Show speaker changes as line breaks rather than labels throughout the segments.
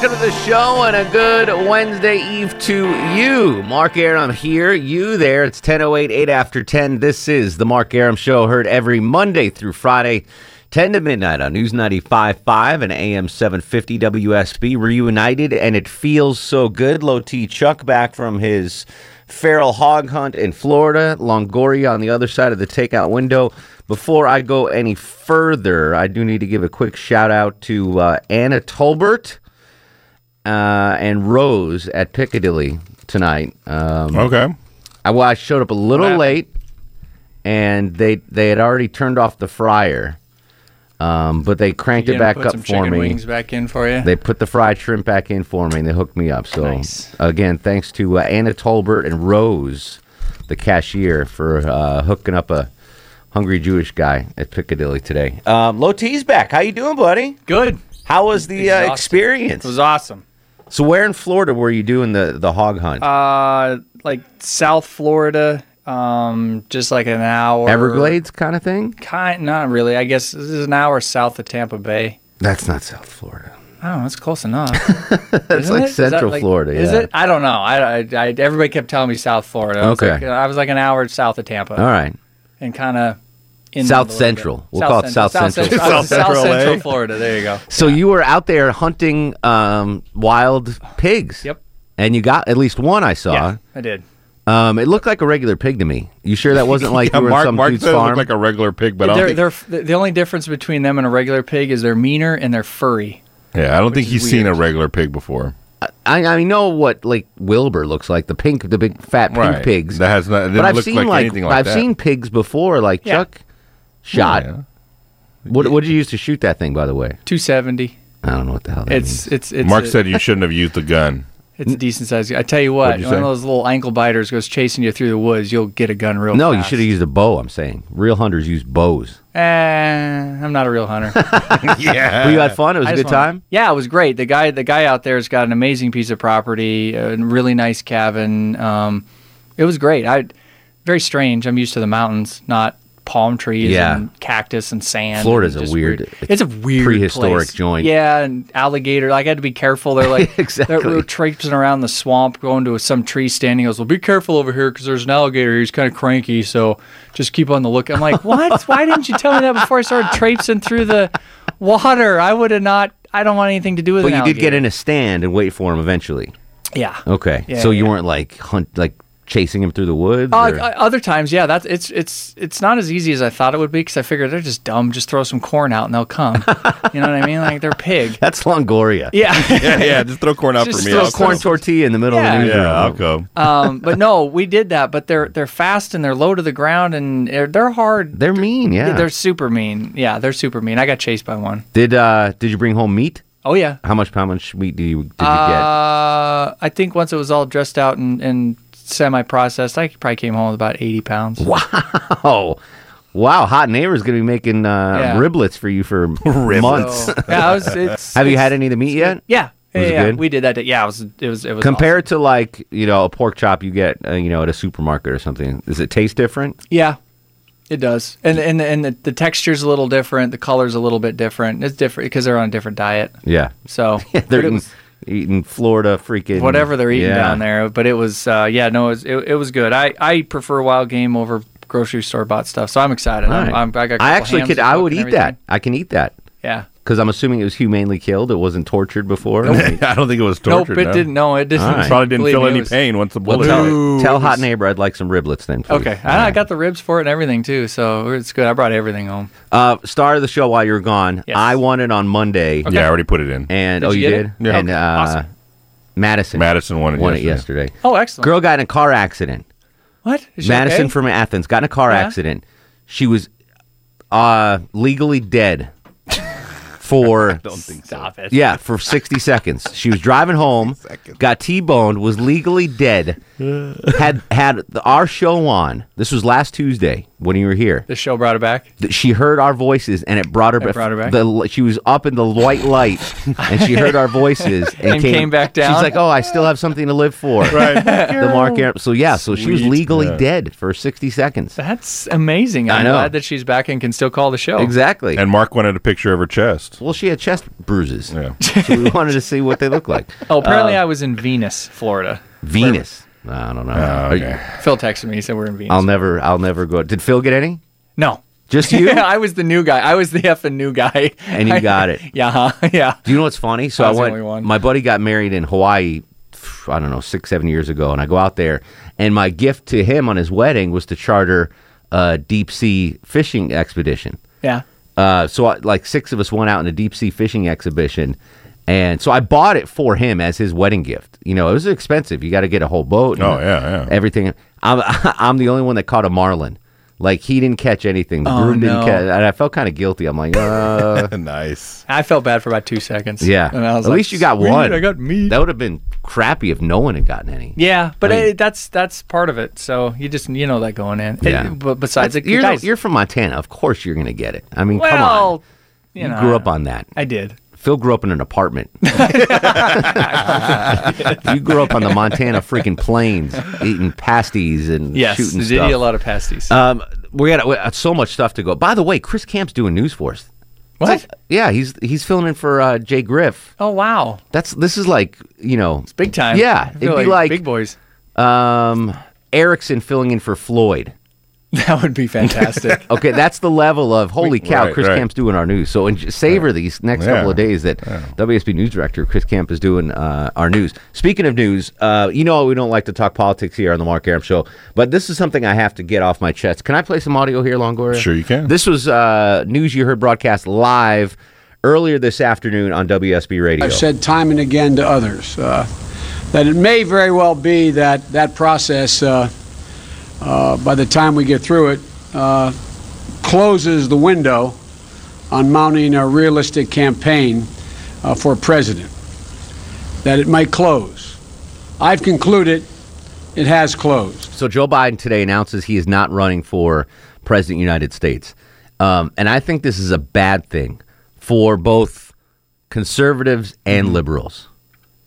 Welcome to the show and a good Wednesday Eve to you. Mark Arum here, you there. It's 10.08, 8 after 10. This is the Mark Arum Show, heard every Monday through Friday, 10 to midnight on News 95.5 and AM 750 WSB. Reunited, and it feels so good. Low T Chuck back from his feral hog hunt in Florida. Longoria on the other side of the takeout window. Before I go any further, I do need to give a quick shout out to uh, Anna Tolbert uh, and Rose at Piccadilly tonight. Um,
Okay.
I, well, I showed up a little late, and they they had already turned off the fryer, um, but they cranked it back
put
up
some
for
chicken
me.
wings back in for you.
They put the fried shrimp back in for me, and they hooked me up. So
Nice.
again, thanks to uh, Anna Tolbert and Rose, the cashier, for uh, hooking up a hungry Jewish guy at Piccadilly today. Um, Low T's back. How you doing, buddy?
Good.
How was the uh,
Exhausted.
experience?
It was awesome.
So where in Florida were you doing the the hog hunt?
Uh, like South Florida, um, just like an hour.
Everglades kind of thing?
Kind, not really. I guess this is an hour south of Tampa Bay.
That's not South Florida.
Oh, that's close enough.
That's
Isn't
like
it? That
Central
like-
Florida.
Is it? I don't know. I, I, I everybody kept telling me South Florida. I was
Okay.
like, I was like an hour south of Tampa.
All right.
And kind of in
South Central. We'll call it South Central.
South,
South
South
Central,
Central
eh?
Florida. There you go.
So you were out there hunting um, wild pigs.
Yep.
And you got at least one I saw.
Yeah, I did.
Um, it looked like a regular pig to me. You sure that wasn't like
Yeah,
you were
Mark,
some
Mark
dude's
said it
farm?
looked like a regular pig, but
They're,
don't think,
they're, the only difference between them and a regular pig is they're meaner and they're furry.
yeah, I don't think
is
he's seen a regular pig before.
I, I know what like Wilbur looks like, the pink, the big fat pink
Right.
pigs.
That has not- it
but I've seen
like
like,
anything like
I've
that.
seen pigs before, like
Yeah.
Chuck shot.
Yeah.
What what did you use to shoot that thing? By the way,
270.
I don't know what the hell that
It's
means.
it's it's
Mark
a,
said you shouldn't have used the gun.
it's a decent size. I tell you what,
you
one of those little ankle biters goes chasing you through the woods, you'll get a gun real
No, you should have used a bow. I'm saying real hunters use bows.
Eh, I'm not a real hunter.
yeah.
But you had fun. It was
I
a good
wanna-
time.
Yeah, it was great. The guy the guy out there's got an amazing piece of property, a really nice cabin. Um, it was great. I very strange. I'm used to the mountains, not palm trees
Yeah.
and cactus and sand.
Florida's
and
a
just
weird-
It's a weird
prehistoric
place.
joint.
Yeah, and alligator. Like I had to be careful. They're like
Exactly.
they're traipsing around the swamp, going to some tree standing. Goes, "Well, be careful over here because there's an alligator. He's kind of cranky, so just keep on the look." I'm like, "What? Why didn't you tell me that before I started traipsing through the water? I would have not. I don't want anything to do with
But you did get in a stand and wait for him eventually.
Yeah.
Okay,
Yeah,
so you weren't like hunt like chasing him through the woods.
Uh,
or-
uh, other times, yeah, that's it's it's it's not as easy as I thought it would be because I figured they're just dumb. Just throw some corn out and they'll come. you know what I mean? Like they're pig.
That's Longoria.
Yeah.
yeah, yeah. Just throw corn out
Just
for me.
throw
Throw
I'll
corn
go.
tortilla in the middle
Yeah.
of the newsroom.
Yeah, I'll go.
um, but no, we did that. But they're they're fast and they're low to the ground and they're, they're hard.
They're mean, yeah.
They're super mean. Yeah, they're super mean. I got chased by one.
did uh did you bring home meat?
Oh yeah.
How much how much meat did you did you get?
Uh, I think once it was all dressed out and, and semi-processed, I probably came home with about eighty pounds.
get? Oh. Wow, hot neighbor's gonna be making uh,
Yeah.
riblets for you for months.
So, yeah, it was, it's,
Have you
it's-
had any of the meat yet?
Yeah. Yeah,
Was it
yeah,
good?
we did that. day. Yeah, it was. It was. It was.
Compared to like you know a pork chop you get uh, you know at a supermarket or something, does it taste different?
awesome. Yeah, it does. And and and the, the texture's a little different. The color's a little bit different. It's different because they're on a different diet.
Yeah,
So
they're eating,
was-
eating Florida freaking
whatever they're eating
Yeah.
down there. But it was, uh, yeah, no, it was, it, it was good. I, I prefer wild game over grocery store bought stuff, so I'm excited.
All
I'm. I'm, I, got
I actually could. I would eat that. I can eat that
Yeah.
Because I'm assuming it was humanely killed. It wasn't tortured before.
I don't think it was
Nope,
tortured.
it
no.
didn't. No, it didn't.
All right.
Probably didn't feel any
was-
pain once the
Well,
bullet.
tell, tell hot neighbor I'd like some riblets then. Please.
Okay, and I got the ribs for it and everything too, so it's good. I brought everything home.
Uh, star of the show while you were gone.
Yes.
I won it on Monday,
Yeah, I already put it in.
and
Did
oh,
you
you did.
it?
Yeah.
And uh,
Awesome.
Madison.
Madison won it
won it
yesterday.
yesterday.
Oh, excellent.
Girl got in a car accident.
what? Is she
Madison
okay?
from Athens got in a car
Yeah.
accident. She was uh, legally dead for
Stop it.
yeah for 60 seconds. She was driving home, got T-boned, was legally dead. had had the, our show on. This was last Tuesday when you were here.
The show brought it back.
Th- She heard our voices and it brought her,
It brought her back?
The, she was up in the white light and she heard our voices and,
And came back down?
She's like, "Oh, I still have something to live for." Right. the Mark Arum. So yeah, so she was
Sweet.
legally
Yeah.
dead for 60 seconds.
That's amazing. I'm
I know.
glad that she's back and can still call the show.
Exactly.
And Mark wanted a picture of her chest.
Well, she had chest bruises.
Yeah.
So we wanted to see what they look like.
Oh, apparently
Uh,
I was in Venus, Florida.
Venus. I don't know. Are
okay.
Phil texted me. He said we're in Venus.
I'll never. I'll never go. Did Phil get any?
no.
Just you?
I was the new guy. I was the effing new guy.
And you got it.
Yeah, huh? yeah.
Do you know what's funny? So
I
I,
was the
went.
only one.
My buddy got married in Hawaii. I don't know, six, seven years ago, and I go out there, and my gift to him on his wedding was to charter a deep sea fishing expedition.
Yeah.
Uh, so I, like six of us went out in a deep sea fishing exhibition, and so I bought it for him as his wedding gift. You know, it was expensive. You got to get a whole boat. and
Oh, yeah, yeah.
Everything. I'm I'm the only one that caught a marlin. Like he didn't catch anything. The
Oh,
groom didn't
no.
catch, and I felt kind of guilty. I'm like, uh,
nice.
I felt bad for about two seconds.
yeah.
And I was
At
like,
least you got
"Sweet,
one.
I got me.
That would have been crappy if no one had gotten any.
yeah, but
I mean-
uh, that's that's part of it. So you just you know that going in.
Yeah.
Uh, but besides, it,
you're,
guys,
you're from Montana. Of course you're going to get it. I mean, come on.
well, you,
You
know,
grew up on that.
I did.
Phil grew up in an apartment. you grew up on the Montana freaking plains, eating pasties and
Yes,
shooting
did eat
stuff.
a lot of pasties.
Um, we got we got so much stuff to go. By the way, Chris Camp's doing news for us.
what?
Yeah, he's he's filling in for uh, Jay Griff.
Oh wow,
That's this is like you know it's
big time.
Yeah, it'd be like-
big boys.
um, Erickson filling in for Floyd.
That would be fantastic.
Okay, that's the level of holy cow.
Right,
Chris
right.
Camp's doing our news. So and savor these next
Yeah.
couple of days that WSB news director Chris Camp is doing uh, our news. Speaking of news, uh, you know we don't like to talk politics here on the Mark Arum Show, but this is something I have to get off my chest. Can I play some audio here, Longoria?
Sure you can.
This was uh, news you heard broadcast live earlier this afternoon on WSB Radio.
I've said time and again to others uh, that it may very well be that that process, uh, uh, by the time we get through it, uh, closes the window on mounting a realistic campaign uh, for president. That it might close. I've concluded it has closed.
So Joe Biden today announces he is not running for president of the United States, um, and I think this is a bad thing for both conservatives and liberals.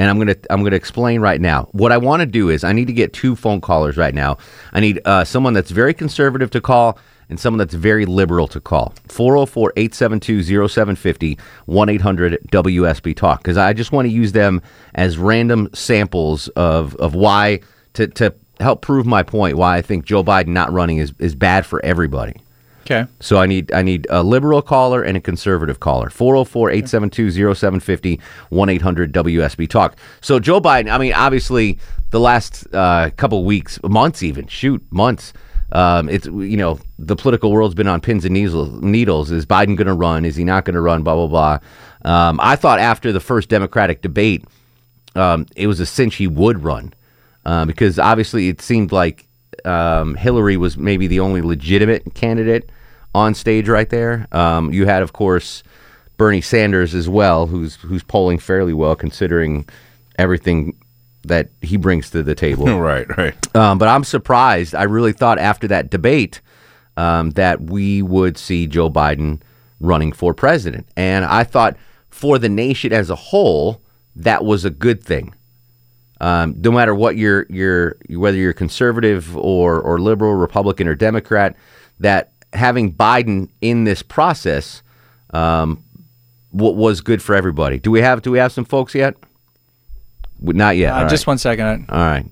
And I'm gonna I'm gonna explain right now. What I want to do is I need to get two phone callers right now. I need uh, someone that's very conservative to call and someone that's very liberal to call. 404-872-0750 1-800-WSB talk because I just want to use them as random samples of of why to to help prove my point why I think Joe Biden not running is is bad for everybody.
Okay.
So I need I need a liberal caller and a conservative caller. 404-872-0750 1-800-WSB talk. So Joe Biden, I mean obviously the last uh, couple weeks, months even, shoot, months um, it's you know the political world's been on pins and needles. Needles is Biden going to run? Is he not going to run? Blah blah blah. Um, I thought after the first Democratic debate, um, it was a cinch he would run uh, because obviously it seemed like um, Hillary was maybe the only legitimate candidate on stage right there. Um, you had, of course, Bernie Sanders as well, who's who's polling fairly well considering everything that he brings to the table.
right, right.
Um, but I'm surprised. I really thought after that debate um, that we would see Joe Biden running for president, and I thought for the nation as a whole that was a good thing. Um, no matter what you're, you're whether you're conservative or or liberal, Republican or Democrat, that having Biden in this process um, w- was good for everybody. Do we have do we have some folks yet? Not yet.
Uh,
all right.
Just one second.
All right.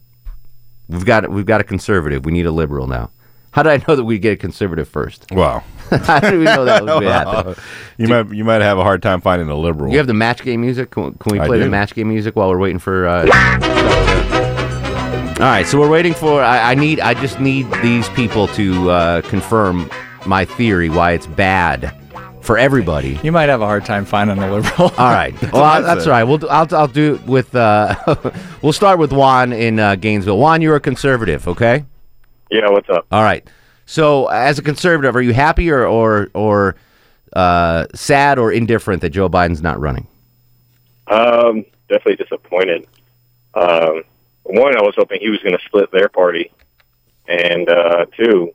We've got we've got a conservative. We need a liberal now. How did I know that we'd get a conservative first?
Wow.
How did we know that was going to happen?
you might you might have a hard time finding a liberal.
You have the match game music. Can, can we play the match game music while we're waiting for? Uh, all right, so we're waiting for. I, I need. I just need these people to uh, confirm my theory why it's bad for everybody.
You might have a hard time finding a liberal.
All right. Well, I- that's all right. We'll. do- I'll. I'll do it with. Uh, we'll start with Juan in uh, Gainesville. Juan, you're a conservative, okay?
Yeah, what's up?
All right. So, as a conservative, are you happy or or or uh, sad or indifferent that Joe Biden's not running?
Um, definitely disappointed. Um, one, I was hoping he was going to split their party, and uh, two,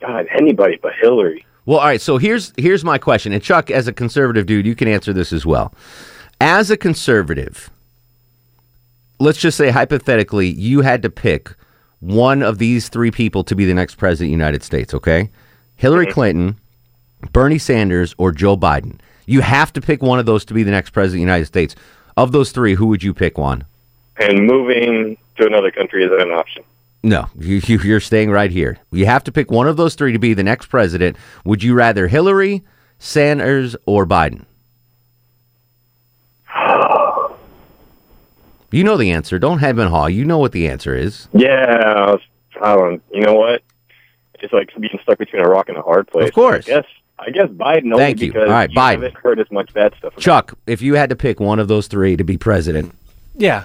God, anybody but Hillary.
Well, all right. So here's here's my question, and Chuck, as a conservative dude, you can answer this as well. As a conservative, let's just say hypothetically, you had to pick one of these three people to be the next president of the United States. Okay, Hillary Clinton, Bernie Sanders, or Joe Biden. You have to pick one of those to be the next president of the United States. Of those three, who would you pick? One?
And moving to another country isn't an option.
No, you, you, you're staying right here. You have to pick one of those three to be the next president. Would you rather Hillary, Sanders, or Biden? You know the answer. Don't have and haw. You know what the answer is.
Yeah, I, don't. You know what? It's like being stuck between a rock and a hard place.
Of course.
I guess. I guess Biden only
Thank you.
because
All right,
you
Biden.
haven't heard as much bad stuff. About
Chuck, if you had to pick one of those three to be president,
yeah.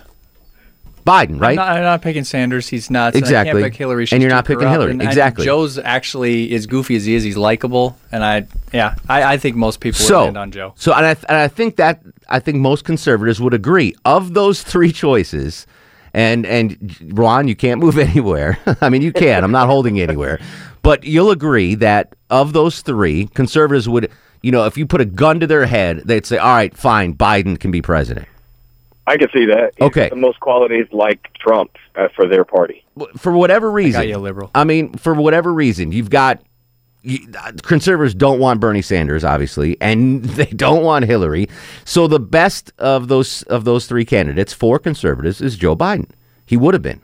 Biden, right?
I'm not, I'm not picking Sanders. He's nuts. and I
Exactly.
can't pick Hillary.
And you're not picking. Hillary.
And- and
Exactly.
Joe's actually as goofy as he is. He's likable, and I yeah, I, I think most people would
so,
land on Joe.
so and I, and I think that I think most conservatives would agree. Of those three choices, and and Ron, you can't move anywhere. I mean, you can. I'm not holding you anywhere, but you'll agree that of those three, conservatives would, you know, if you put a gun to their head, they'd say, "All right, fine, Biden can be president."
I can see that. He's
Okay.
The most qualities like Trump uh, for their party.
For whatever reason,
you, liberal.
I mean, for whatever reason, you've got you, uh, conservatives don't want Bernie Sanders, obviously, and they don't want Hillary. So the best of those of those three candidates for conservatives is Joe Biden. He would have been.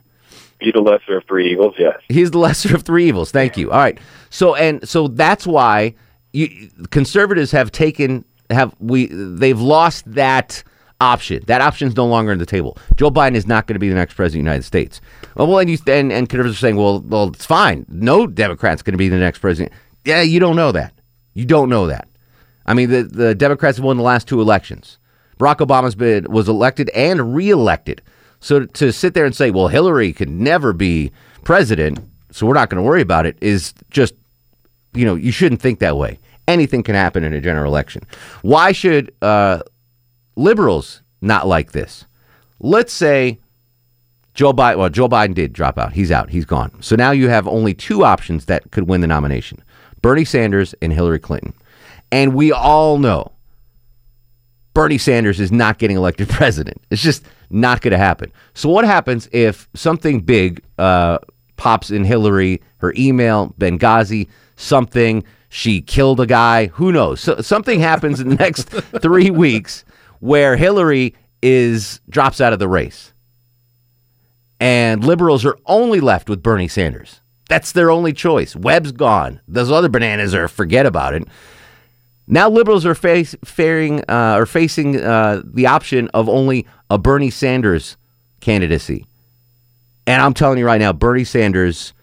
Be the lesser of three evils. Yes.
He's the lesser of three evils. Thank you. All right. So and so that's why you, conservatives have taken have we they've lost that option. That option is no longer on the table. Joe Biden is not going to be the next president of the United States. Well, well, and you and, and conservatives are saying, well, well, it's fine. No Democrat's going to be the next president. Yeah, you don't know that. You don't know that. I mean, the the Democrats have won the last two elections. Barack Obama's been was elected and reelected. So to sit there and say, well, Hillary could never be president, so we're not going to worry about it, is just, you know, you shouldn't think that way. Anything can happen in a general election. Why should uh, liberals not like this? Let's say Joe Biden. Well, Joe Biden did drop out. He's out. He's gone. So now you have only two options that could win the nomination: Bernie Sanders and Hillary Clinton. And we all know Bernie Sanders is not getting elected president. It's just not going to happen. So what happens if something big uh, pops in Hillary, her email, Benghazi, something? She killed a guy. Who knows? So, something happens in the next three weeks where Hillary is drops out of the race, and liberals are only left with Bernie Sanders. That's their only choice. Webb's gone. Those other bananas are forget about it. Now liberals are face, faring, uh, are facing uh, the option of only a Bernie Sanders candidacy. And I'm telling you right now, Bernie Sanders,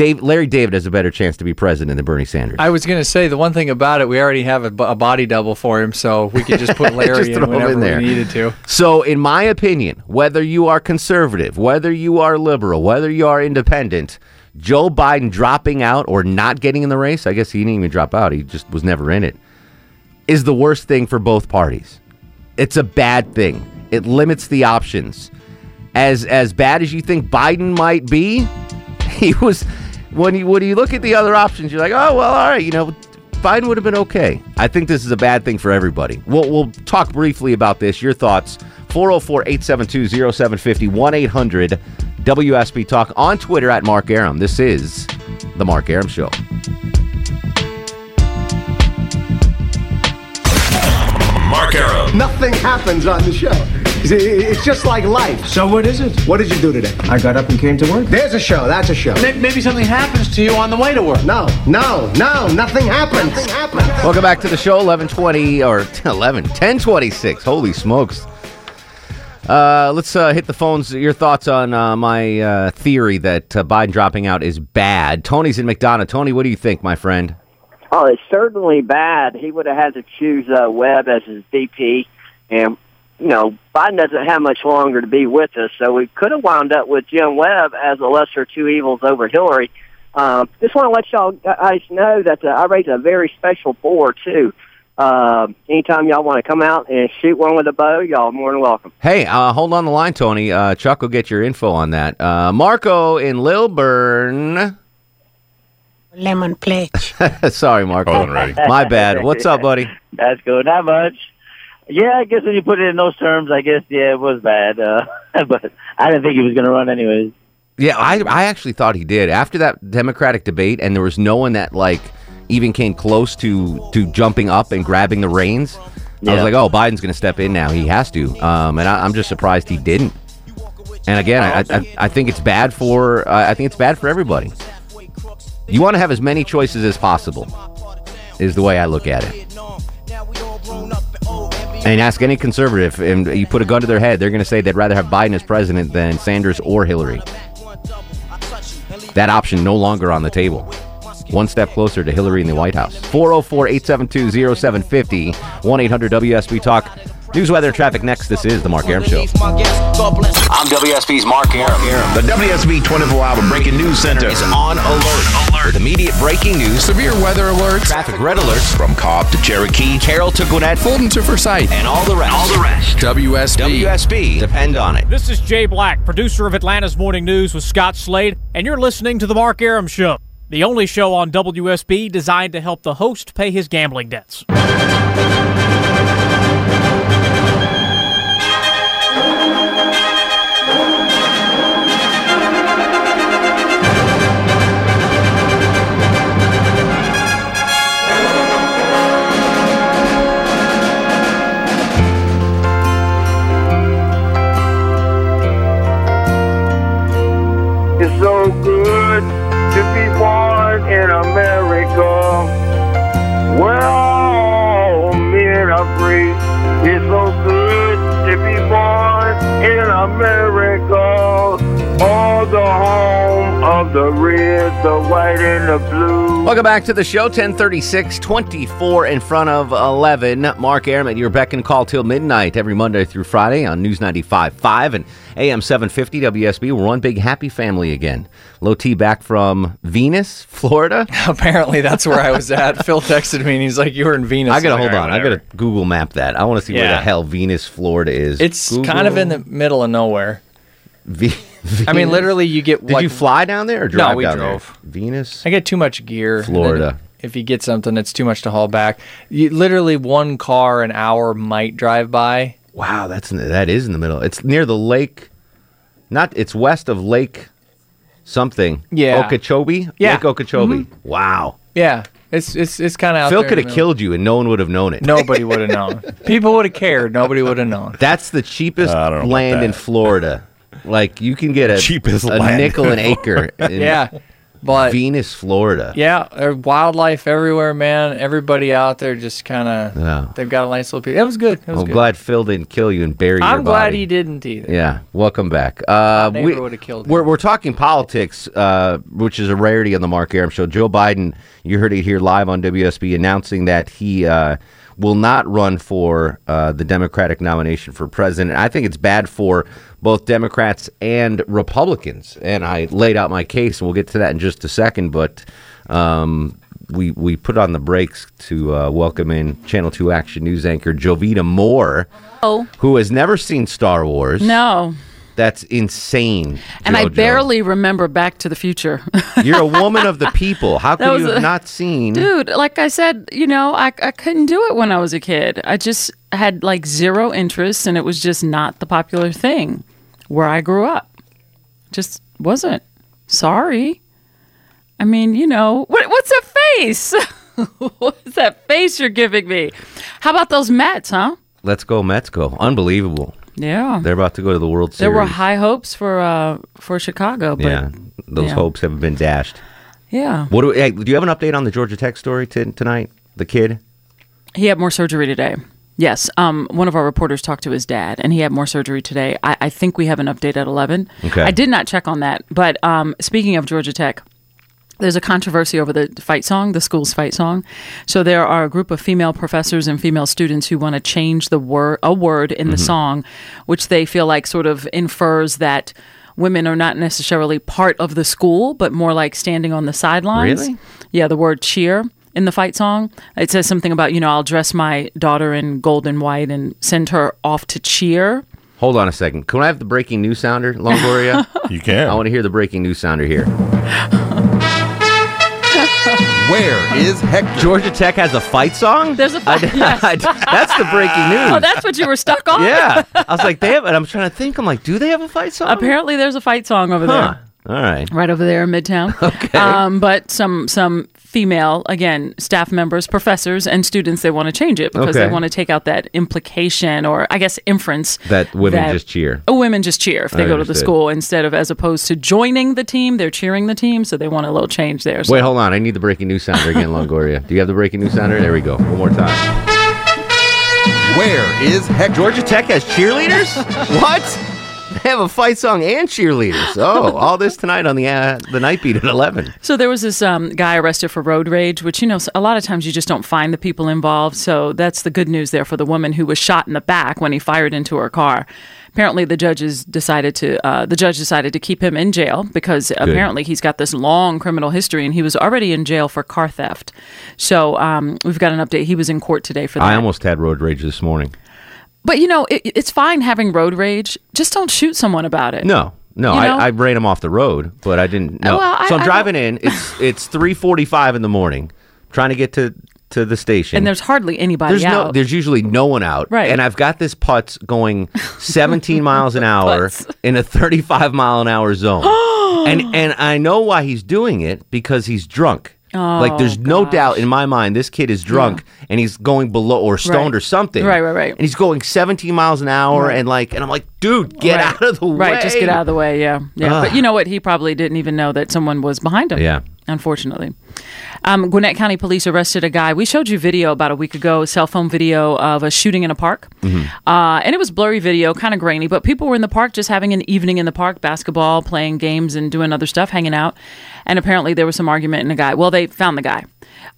Dave, Larry David has a better chance to be president than Bernie Sanders.
I was going to say the one thing about it, we already have a, a body double for him, so we could just put Larry
Just
in whenever
in there.
we needed to.
So, in my opinion, whether you are conservative, whether you are liberal, whether you are independent, Joe Biden dropping out or not getting in the race, I guess he didn't even drop out, he just was never in it, is the worst thing for both parties. It's a bad thing. It limits the options. As as bad as you think Biden might be, he was when you when you look at the other options, you're like, oh well, all right, you know, Biden would have been okay. I think this is a bad thing for everybody. We'll we'll talk briefly about this. Your thoughts 404-872-0750 1-800 WSB Talk on Twitter at Mark Arum. This is the Mark Arum Show.
Mark Arum
Nothing happens on the show.
It's, it's just like life.
So what is it?
What did you do today?
I got up and came to work.
There's a show. That's a show.
Maybe something happens to you on the way to work.
No, no, no. Nothing happens. Nothing happens.
Welcome back to the show, 1120 or 11, 1026. Holy smokes. Uh, let's uh, hit the phones. Your thoughts on uh, my uh, theory that uh, Biden dropping out is bad. Tony's in McDonough. Tony, what do you think, my friend?
Oh, it's certainly bad. He would have had to choose uh, Webb as his VP, and you know Biden doesn't have much longer to be with us, so we could have wound up with Jim Webb as a lesser two evils over Hillary. Um, just want to let y'all guys know that uh, I raise a very special boar too. Uh, anytime y'all want to come out and shoot one with a bow, y'all are more than welcome.
Hey, uh, hold on the line, Tony. Uh, Chuck will get your info on that. Uh, Marco in Lilburn.
Lemon pledge.
Sorry, Marco.
Wasn't ready.
My bad. What's up, buddy?
That's good. Not much. Yeah, I guess when you put it in those terms, I guess yeah, it was bad. Uh, but I didn't think he was going to run anyways.
Yeah, I I actually thought he did after that Democratic debate, and there was no one that like even came close to to jumping up and grabbing the reins. I was like, oh, Biden's going to step in now. He has to, um, and I, I'm just surprised he didn't. And again, I, I, I think it's bad for uh, I think it's bad for everybody. You want to have as many choices as possible, is the way I look at it. And ask any conservative, and you put a gun to their head, they're going to say they'd rather have Biden as president than Sanders or Hillary. That option no longer on the table. One step closer to Hillary in the White House. 404 872 0750 1 800 WSB Talk. News, weather, and traffic next. This is The Mark Arum Show.
I'm WSB's Mark Arum. The WSB 24 Hour Breaking News Center is on alert. With immediate breaking news,
Severe weather alerts.
traffic red alerts from Cobb to Cherokee, Carroll to Gwinnett,
Fulton to Forsyth.
and all the rest. All the rest.
WSB.
WSB. Depend on it.
This is Jay Black, producer of Atlanta's Morning News with Scott Slade, and you're listening to The Mark Arum Show, the only show on WSB designed to help the host pay his gambling debts.
Free. It's so good to be born in America, all the home of the red, the white, and the blue.
Welcome back to the show. 1036, 24 in front of 11. Mark Arum at your beck and call till midnight every Monday through Friday on News 95.5 and AM 750 WSB. We're one big happy family again. Low T back from Venus, Florida.
Apparently, that's where I was at. Phil texted me and he's like, "You were in Venus."
I gotta hold on.
right,
I gotta Google map that. I want to see where the hell Venus, Florida is.
It's kind of in the middle of nowhere.
V-
I mean, literally, you get.
Did
like,
you fly down there or drive
No, we
down there?
drove.
Venus.
I get too much gear.
Florida.
If you get something, it's too much to haul back. You, literally, one car an hour might drive by.
Wow, that's in the- that is in the middle. It's near the lake. Not. It's west of Lake something.
Yeah.
Okeechobee.
Yeah.
Lake Okeechobee. Mm-hmm. Wow.
Yeah, it's it's it's kind of
Phil
there
could have killed you and no one would have known it.
Nobody would have known. People would have cared. Nobody would have known.
That's the cheapest
I don't know about
land in. Florida. Like you can get a
Cheapest
a
land
nickel an acre. In
Yeah, but
Venus, Florida.
yeah, there's wildlife everywhere, man. Everybody out there just kind of
Yeah.
they've got a nice little piece. It was good. It was
I'm
good.
glad Phil didn't kill you and bury your
I'm glad
body.
he didn't either.
Yeah, welcome back. Uh,
My neighbor would've killed
we're, we're talking politics, uh, which is a rarity on the Mark Arum Show. Joe Biden, you heard it here live on WSB, announcing that he uh, will not run for uh, the Democratic nomination for president. I think it's bad for both Democrats and Republicans, and I laid out my case, and we'll get to that in just a second. But um, we we put on the brakes to uh, welcome in Channel Two Action News anchor Jovita Moore,
Oh.
who has never seen Star Wars.
No.
That's insane.
And I barely remember Back to the Future.
You're a woman of the people. How could you have
a-
not seen?
Dude, like I said, you know, I, I couldn't do it when I was a kid. I just had like zero interest and it was just not the popular thing where I grew up. Just wasn't. Sorry. I mean, you know, what, what's that face? what's that face you're giving me? How about those Mets, huh?
Let's go, Mets go. Unbelievable.
Yeah.
They're about to go to the World Series.
There were high hopes for uh, for Chicago, but
yeah, those
yeah.
hopes have been dashed.
Yeah.
What do, hey, do you have an update on the Georgia Tech story t- tonight? The kid.
He had more surgery today. Yes. Um, one of our reporters talked to his dad, and he had more surgery today. I, I think we have an update at 11.
Okay.
I did not check on that. But um, speaking of Georgia Tech, there's a controversy over the fight song, the school's fight song. So there are a group of female professors and female students who want to change the word, a word in the
Mm-hmm.
song, which they feel like sort of infers that women are not necessarily part of the school, but more like standing on the sidelines.
Really?
Yeah, the word cheer in the fight song. It says something about, you know, I'll dress my daughter in gold and white and send her off to cheer.
Hold on a second. Can I have the breaking news sounder, Longoria?
You can.
I want to hear the breaking news sounder here.
Where is Hector?
Georgia Tech has a fight song.
There's a fight. yes.
That's the breaking news.
Oh, that's what you were stuck on?
yeah. I was like, they have, and I'm trying to think. I'm like, do they have a fight song?
Apparently, there's a fight song over
Huh.
there.
All right.
Right over there in Midtown.
Okay.
Um, but some some female, again, staff members, professors, and students, they want to change it because
Okay.
they want to take out that implication or, I guess, inference
That women
that-
just cheer.
Oh, women just cheer if they
I
go to the school instead of as opposed to joining the team, they're cheering the team. So they want a little change there. So.
Wait, hold on. I need the breaking news sounder again, Longoria. Do you have the breaking news sounder? There we go. One more time.
Where is Hector?
Georgia Tech has cheerleaders? what? They have a fight song and cheerleaders. Oh, all this tonight on the uh, the night beat at 11.
So there was this um, guy arrested for road rage, which you know a lot of times you just don't find the people involved. So that's the good news there for the woman who was shot in the back when he fired into her car. Apparently, the judges decided to uh, the judge decided to keep him in jail because apparently he's got this long criminal history and he was already in jail for car theft. So um, we've got an update. He was in court today for that.
I almost had road rage this morning.
But you know, it, it's fine having road rage. Just don't shoot someone about it.
No, no,
You know?
I, I ran him off the road, but I didn't know.
Well, I-
so I'm
I
driving in. It's it's 3:45 in the morning, trying to get to to the station.
And there's hardly anybody
there's
out.
no there's usually no one out.
Right.
And I've got this putz going 17 miles an hour
Putz.
in a 35 mile an hour zone. and and I know why he's doing it because he's drunk. Like there's
Oh,
no doubt in my mind this kid is drunk and he's going below or stoned
Right.
or something.
Right, right, right.
And he's going 17 miles an hour
Right.
and like and I'm like, dude, get
Right.
out of the way.
Right, just get out of the way. Yeah, yeah.
Ugh.
But you know what? He probably didn't even know that someone was behind him.
Yeah.
Unfortunately, um, Gwinnett County Police arrested a guy. We showed you video about a week ago, a cell phone video of a shooting in a park, uh, and it was blurry video, kind of grainy. But people were in the park just having an evening in the park, basketball, playing games, and doing other stuff, hanging out. And apparently there was some argument, and a guy. Well, they found the guy.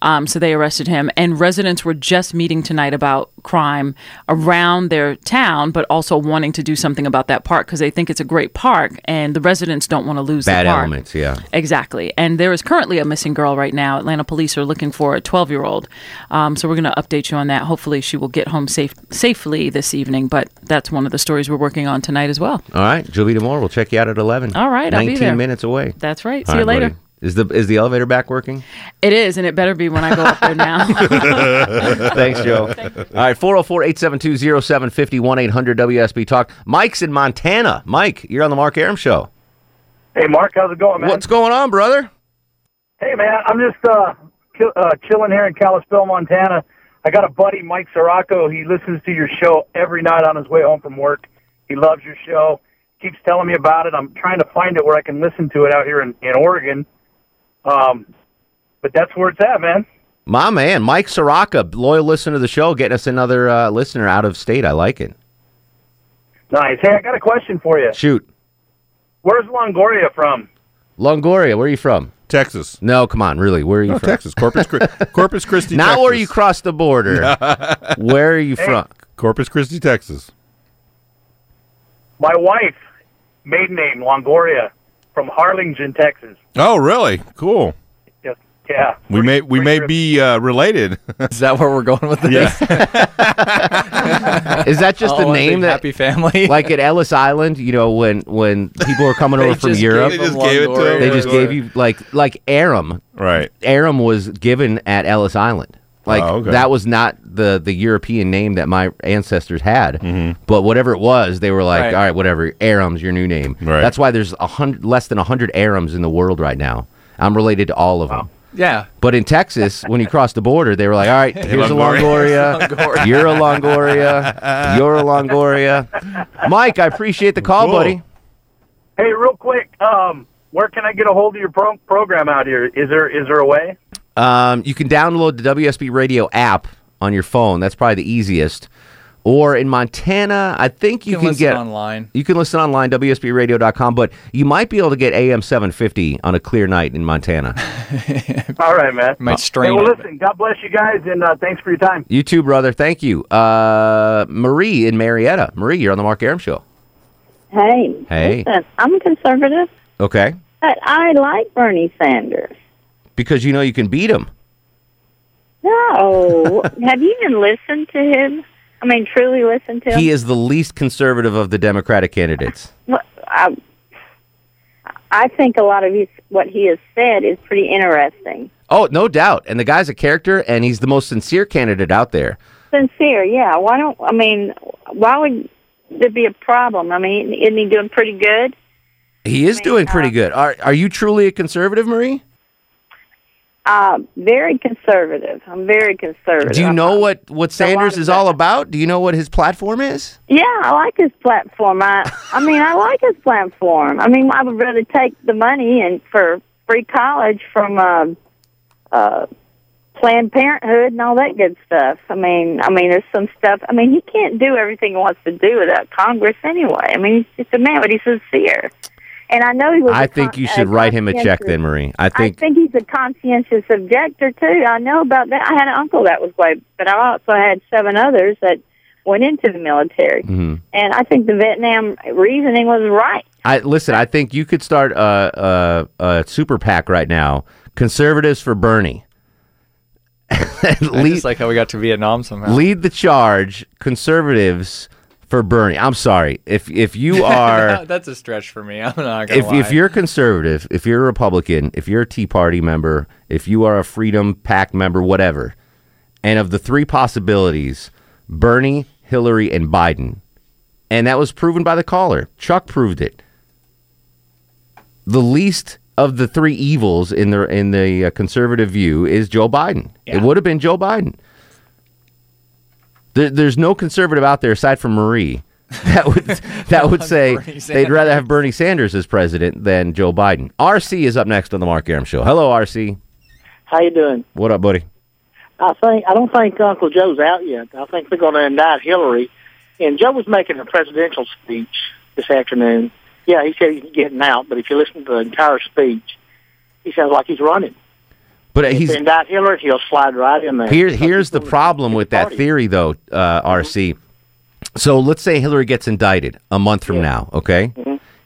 Um, so they arrested him, and residents were just meeting tonight about crime around their town, but also wanting to do something about that park because they think it's a great park, and the residents don't want to lose
Bad
the park.
elements, yeah.
Exactly. And there is currently a missing girl right now. Atlanta police are looking for a 12 year old. Um, so we're going to update you on that. Hopefully, she will get home safe safely this evening. But that's one of the stories we're working on tonight as well.
All right, Jovita Moore, we'll check you out at 11.
All right, I'll be
19
there.
minutes away.
That's right. See
All
you
right,
later.
buddy. Is the is the elevator back working?
It is, and it better be when I go up there now.
Thanks, Joe. All right, 404 872 0750 1 800 WSB Talk. Mike's in Montana. Mike, you're on the Mark Arum Show.
Hey, Mark, how's it going, man?
What's going on, brother?
Hey, man, I'm just uh, ki- uh, chilling here in Kalispell, Montana. I got a buddy, Mike Sirocco. He listens to your show every night on his way home from work. He loves your show. Keeps telling me about it. I'm trying to find it where I can listen to it out here in, in Oregon. Um, but that's where it's at, man.
My man, Mike Soraka, loyal listener to the show, getting us another uh, listener out of state. I like it.
Nice. Hey, I got a question for you.
Shoot.
Where's Longoria from?
Longoria, where are you from?
Texas.
No, come on, really. Where are you
No,
from?
Texas. Corpus, Chri- Corpus Christi,
Not
Texas.
where you cross the border. where are you from?
Corpus Christi, Texas.
My wife, maiden name Longoria, from Harlingen, Texas.
Oh, really? Cool.
Yes. Yeah.
We may we may be uh, related.
Is that where we're going with this?
Is that just
Oh,
a
one
name
big
that
happy family?
like at Ellis Island? You know, when when people were coming over from Europe,
They just gave it to Longoria. him.
They just gave you like like Arum.
Right.
Arum was given at Ellis Island. Like
Oh, okay.
that was not the the European name that my ancestors had, but whatever it was, they were like,
Right.
all right, whatever. Arum's your new name.
Right.
That's why there's a hundred less than hundred Arums in the world right now. I'm related to all of them.
Yeah.
But in Texas, when you crossed the border, they were like, "All right, here's a Longoria.
Longoria.
You're a Longoria. You're a Longoria." Mike, I appreciate the call,
Cool.
buddy.
Hey, real quick, um, where can I get a hold of your pro- program out here? Is there is there a way?
Um, you can download the WSB Radio app on your phone. That's probably the easiest. Or in Montana, I think you,
You can
can, get
online.
You can listen online, WSBRadio.com, but you might be able to get AM 750 on a clear night in Montana.
All right, man.
Might
Hey,
strain
well,
it.
listen. God bless you guys, and uh, thanks for your time.
You too, brother. Thank you. Uh, Marie in Marietta. Marie, you're on the Mark Arum Show.
Hey.
Hey.
Listen, I'm conservative,
Okay.
but I like Bernie Sanders.
Because you know you can beat him.
No. Have you even listened to him? I mean, truly listened to him?
He is the least conservative of the Democratic candidates.
Well, I, I think a lot of his, what he has said is pretty interesting.
Oh, no doubt. And the guy's a character, and he's the most sincere candidate out there.
Sincere, yeah. Why don't, I mean, why would there be a problem? I mean, isn't he doing pretty good?
He is doing pretty uh, good. Are Are you truly a conservative, Marie?
Uh, very conservative. I'm very conservative.
Do you know what what Sanders is all about? Do you know what his platform is?
Yeah, I like his platform. I, I mean, I like his platform. I mean, I would rather take the money and for free college from uh, uh, Planned Parenthood and all that good stuff. I mean, I mean, there's some stuff. I mean, he can't do everything he wants to do without Congress anyway. I mean, he's just a man, but he's sincere. And I know he was.
I
a
think
con-
you should write him a check then, Marie. I think.
I
think
think he's a conscientious objector too. I know about that. I had an uncle that was way, but I also had seven others that went into the military,
Mhm.
and I think the Vietnam reasoning was right.
I listen. I think you could start a, a, a super PAC right now. Conservatives for Bernie.
I
lead,
just like how we got to Vietnam somehow.
lead the charge. Conservatives for Bernie. I'm sorry if if you are
That's a stretch for me. I'm not gonna
if
lie.
if you're conservative, if you're a Republican, if you're a Tea Party member, if you are a Freedom Pack member, whatever, and of the three possibilities, Bernie, Hillary, and Biden, and that was proven by the caller. Chuck proved it. The least of the three evils in the in the uh, conservative view is Joe Biden. It would have been Joe Biden. There, there's no conservative out there aside from Marie that would that would say they'd rather have Bernie Sanders as president than Joe Biden. RC is up next on the Mark Arum Show. Hello, RC.
How you doing?
What up, buddy?
I think I don't think Uncle Joe's out yet. I think they're going to indict Hillary. And Joe was making a presidential speech this afternoon. Yeah, he said he's getting out, but if you listen to the entire speech, he sounds like he's running.
But
if
he's
indict Hillary, he'll slide right in there.
Here, here's the problem with that theory, though, uh, RC. So let's say Hillary gets indicted a month from now, okay?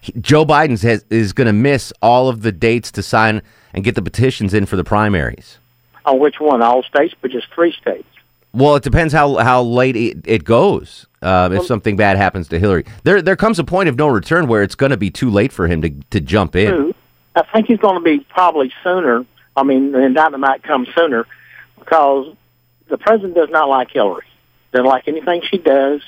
He- Joe Biden has, is going to miss all of the dates to sign and get the petitions in for the primaries.
On which one? All states, but just three states.
Well, it depends how how late it, it goes. Uh, if something bad happens to Hillary, there there comes a point of no return where it's going to be too late for him to to jump in.
I think he's going to be probably sooner. I mean, the indictment might come sooner because the president does not like Hillary. Doesn't like anything she does,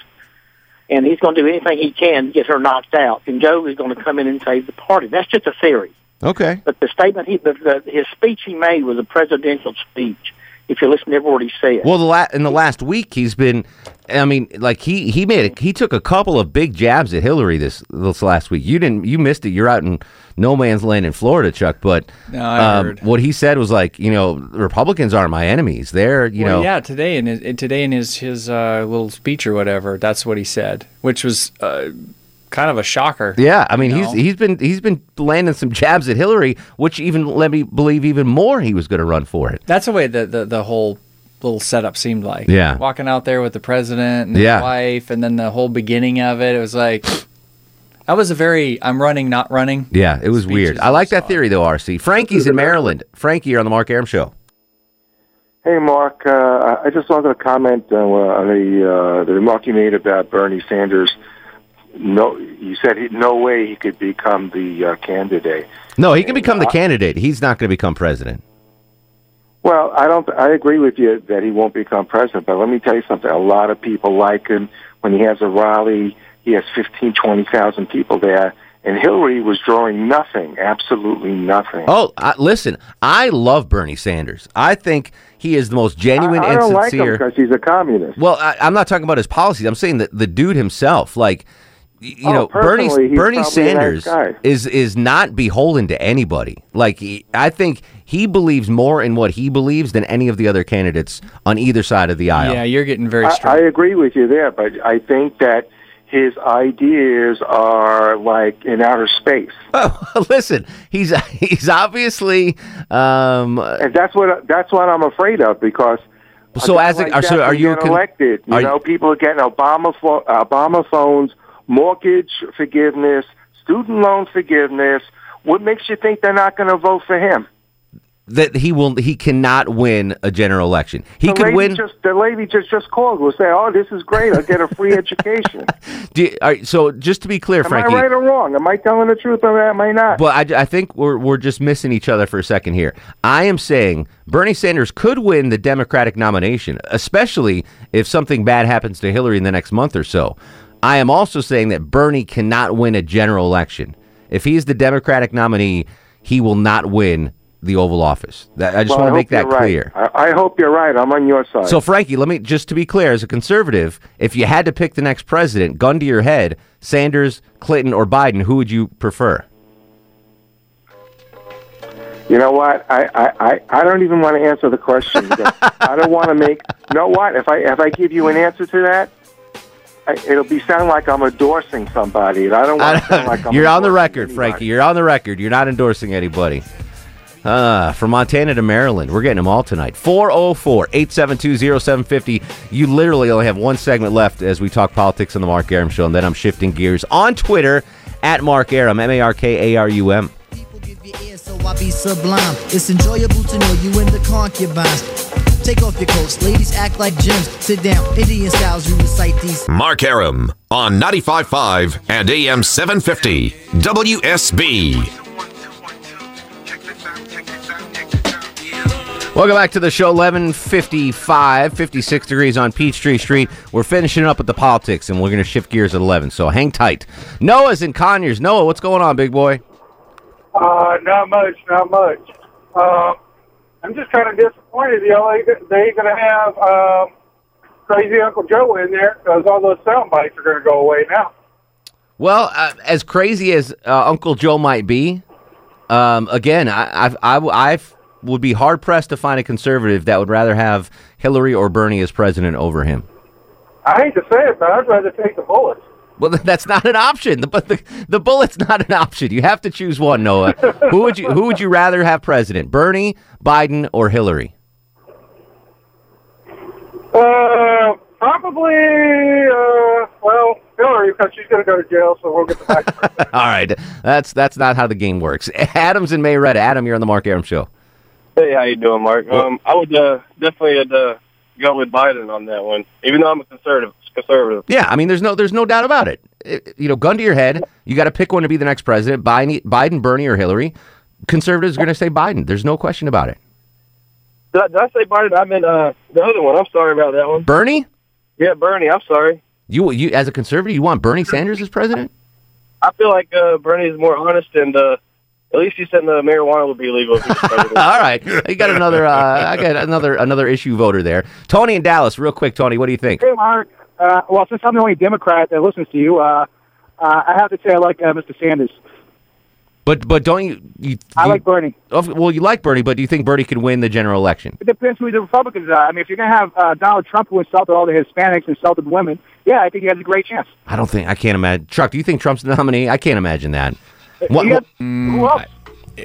and he's going to do anything he can to get her knocked out. And Joe is going to come in and save the party. That's just a theory.
Okay.
But the statement he, the, the, his speech he made was a presidential speech. If you listen to every word he said.
Well, the la- in the last week, he's been. I mean, like he he made a, he took a couple of big jabs at Hillary this this last week. You didn't you missed it. You're out in no man's land in Florida, Chuck. But
No, I
um,
heard.
what he said was like, you know, Republicans aren't my enemies. They're you
well,
know.
yeah, today in his today in his his uh, little speech or whatever, that's what he said, which was uh, kind of a shocker.
Yeah, I mean
you
he's he's been he's been landing some jabs at Hillary, which even let me believe even more he was going to run for it.
That's the way the, the the whole little setup seemed like.
Yeah.
walking out there with the president and
Yeah.
his wife, and then the whole beginning of it, it was like that was a very I'm running, not running.
Yeah, it was weird. I like that theory though, RC. Frankie's in Maryland. Frankie, you're on the Mark Arum show.
Hey, Mark. Uh, I just wanted to comment uh, on the uh, the remark you made about Bernie Sanders. No, you said he, no way he could become the uh, candidate.
No, he can become the candidate. He's not going to become president.
Well, I don't. I agree with you that he won't become president. But let me tell you something. A lot of people like him when he has a rally. He has fifteen, twenty thousand people there, and Hillary was drawing nothing, absolutely nothing.
Oh, I, listen, I love Bernie Sanders. I think he is the most genuine
I, I
and
don't like him
sincere.
because he's a communist.
well, I, I'm not talking about his policies. I'm saying that the dude himself, like, you
Oh,
know, Bernie Bernie
probably a nice
Sanders
guy.
is is not beholden to anybody. Like, he, I think he believes more in what he believes than any of the other candidates on either side of the aisle.
Yeah, you're getting very
I,
strong.
I agree with you there, but I think that his ideas are like in outer space,
Oh, listen, he's he's obviously um,
and that's what that's what I'm afraid of because.
So
guy
as a-
like
are- so are you
get
con-
elected? You
are you-
know, people are getting Obama pho- Obama phones, mortgage forgiveness, student loan forgiveness. What makes you think they're not going to vote for him?
that he will he cannot win a general election. He
the
could
lady
win.
Just the lady just just called. Was say, "Oh, this is great. I'll get a free education."
You- all right, so just to be clear,
Am
Frankie.
I right or wrong? Am I telling the truth or am I not?
But I, I think we're, we're just missing each other for a second here. I am saying Bernie Sanders could win the Democratic nomination, especially if something bad happens to Hillary in the next month or so. I am also saying that Bernie cannot win a general election. If he's the Democratic nominee, he will not win the Oval Office. That, I just
Well,
want to make that
right.
clear.
I, I hope you're right. I'm on your side.
So, Frankie, let me just to be clear, as a conservative, if you had to pick the next president, gun to your head, Sanders, Clinton, or Biden, who would you prefer?
You know what? I, I, I, I don't even want to answer the question. I don't want to make. You know what? If I if I give you an answer to that, it'll be sound like I'm endorsing somebody, and I don't want to sound like I'm.
You're on the record,
anybody.
Frankie. You're on the record. You're not endorsing anybody. Uh, from Montana to Maryland. We're getting them all tonight. 404 872 0750. You literally only have one segment left as we talk politics on the Mark Arum Show, and then I'm shifting gears on Twitter at Mark Arum, M A R K A R U M.
so I be sublime. It's enjoyable to know you in the concubines. Take off your coats, ladies act like gems. Sit down, Indian styles, you recite these.
Mark Arum on 95.5 and AM 750 WSB.
Welcome back to the show, 1155, 56 degrees on Peachtree Street. We're finishing up with the politics, and we're going to shift gears at 11, so hang tight. Noah's in Conyers. Noah, what's going on, big boy?
Uh, not much, not much. Uh, I'm just kind of disappointed. You know, they they ain't gonna have uh, crazy Uncle Joe in there because all those sound bites are gonna go away now.
Well, uh, as crazy as uh, Uncle Joe might be, um, again, I, I've, I, I would be hard pressed to find a conservative that would rather have Hillary or Bernie as president over him.
I hate to say it, but I'd rather take the bullets.
Well, that's not an option. The, but the, the bullet's not an option. You have to choose one, Noah. who would you Who would you rather have president, Bernie, Biden, or Hillary?
Uh, probably. Uh, well, Hillary, because she's gonna go to jail, so we'll get the back.
All right, that's that's not how the game works. Adam's in Marietta. Adam, you're on the Mark Arum show.
Hey, how you doing, Mark? Um, I would uh, definitely had, uh, go with Biden on that one, even though I'm a conservative. Conservative.
Yeah, I mean, there's no there's no doubt about it. It- you know, gun to your head, you got to pick one to be the next president: Biden, Biden, Bernie, or Hillary. Conservatives are going to say Biden. There's no question about it.
Did I, did I say Biden? I meant uh, the other one. I'm sorry about that one.
Bernie,
Yeah, Bernie. I'm sorry.
you you as a conservative, you want Bernie Sanders as president?
I feel like uh, Bernie is more honest, and uh, at least he said the marijuana would be legal if he was president.
All right, you got another. Uh, I got another another issue voter there. Tony in Dallas, real quick. Tony, what do you think?
Hey, Mark. Uh, well, since I'm the only Democrat that listens to you, uh, uh, I have to say I like uh, Mr. Sanders.
But but don't you? you
I
you-
like Bernie.
of- Well, you like Bernie, but do you think Bernie could win the general election?
It depends who the Republicans are. I mean, if you're going to have uh, Donald Trump who insulted all the Hispanics, insulted women, yeah, I think he has a great chance.
I don't think I can't imagine. Chuck, do you think Trump's the nominee? I can't imagine that. What-
Mm,
who else?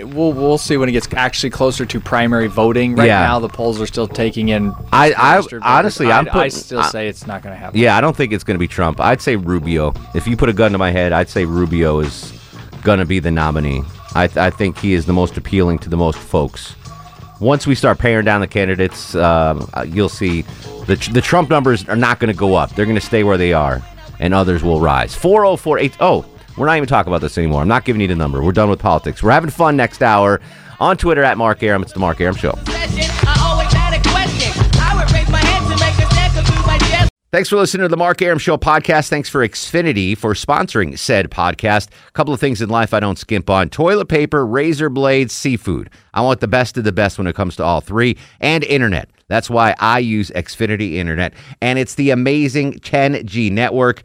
We'll we'll see when it gets actually closer to primary voting. Right
Yeah.
now, the polls are still taking in.
I- I- honestly, I'm
I, I still
I-
say it's not going to happen.
Yeah, I don't think it's going to be Trump. I'd say Rubio. If you put a gun to my head, I'd say Rubio is going to be the nominee. I, I think he is the most appealing to the most folks. Once we start paring down the candidates, um, uh, you'll see the, the Trump numbers are not going to go up. They're going to stay where they are, and others will rise. 4048. Oh, we're not even talking about this anymore. I'm not giving you the number. We're done with politics. We're having fun next hour on Twitter at Mark Arum. It's the Mark Arum Show. Thanks for listening to the Mark Arum Show podcast. Thanks for Xfinity for sponsoring said podcast. A couple of things in life I don't skimp on toilet paper, razor blades, seafood. I want the best of the best when it comes to all three, and internet. That's why I use Xfinity Internet, and it's the amazing 10G network.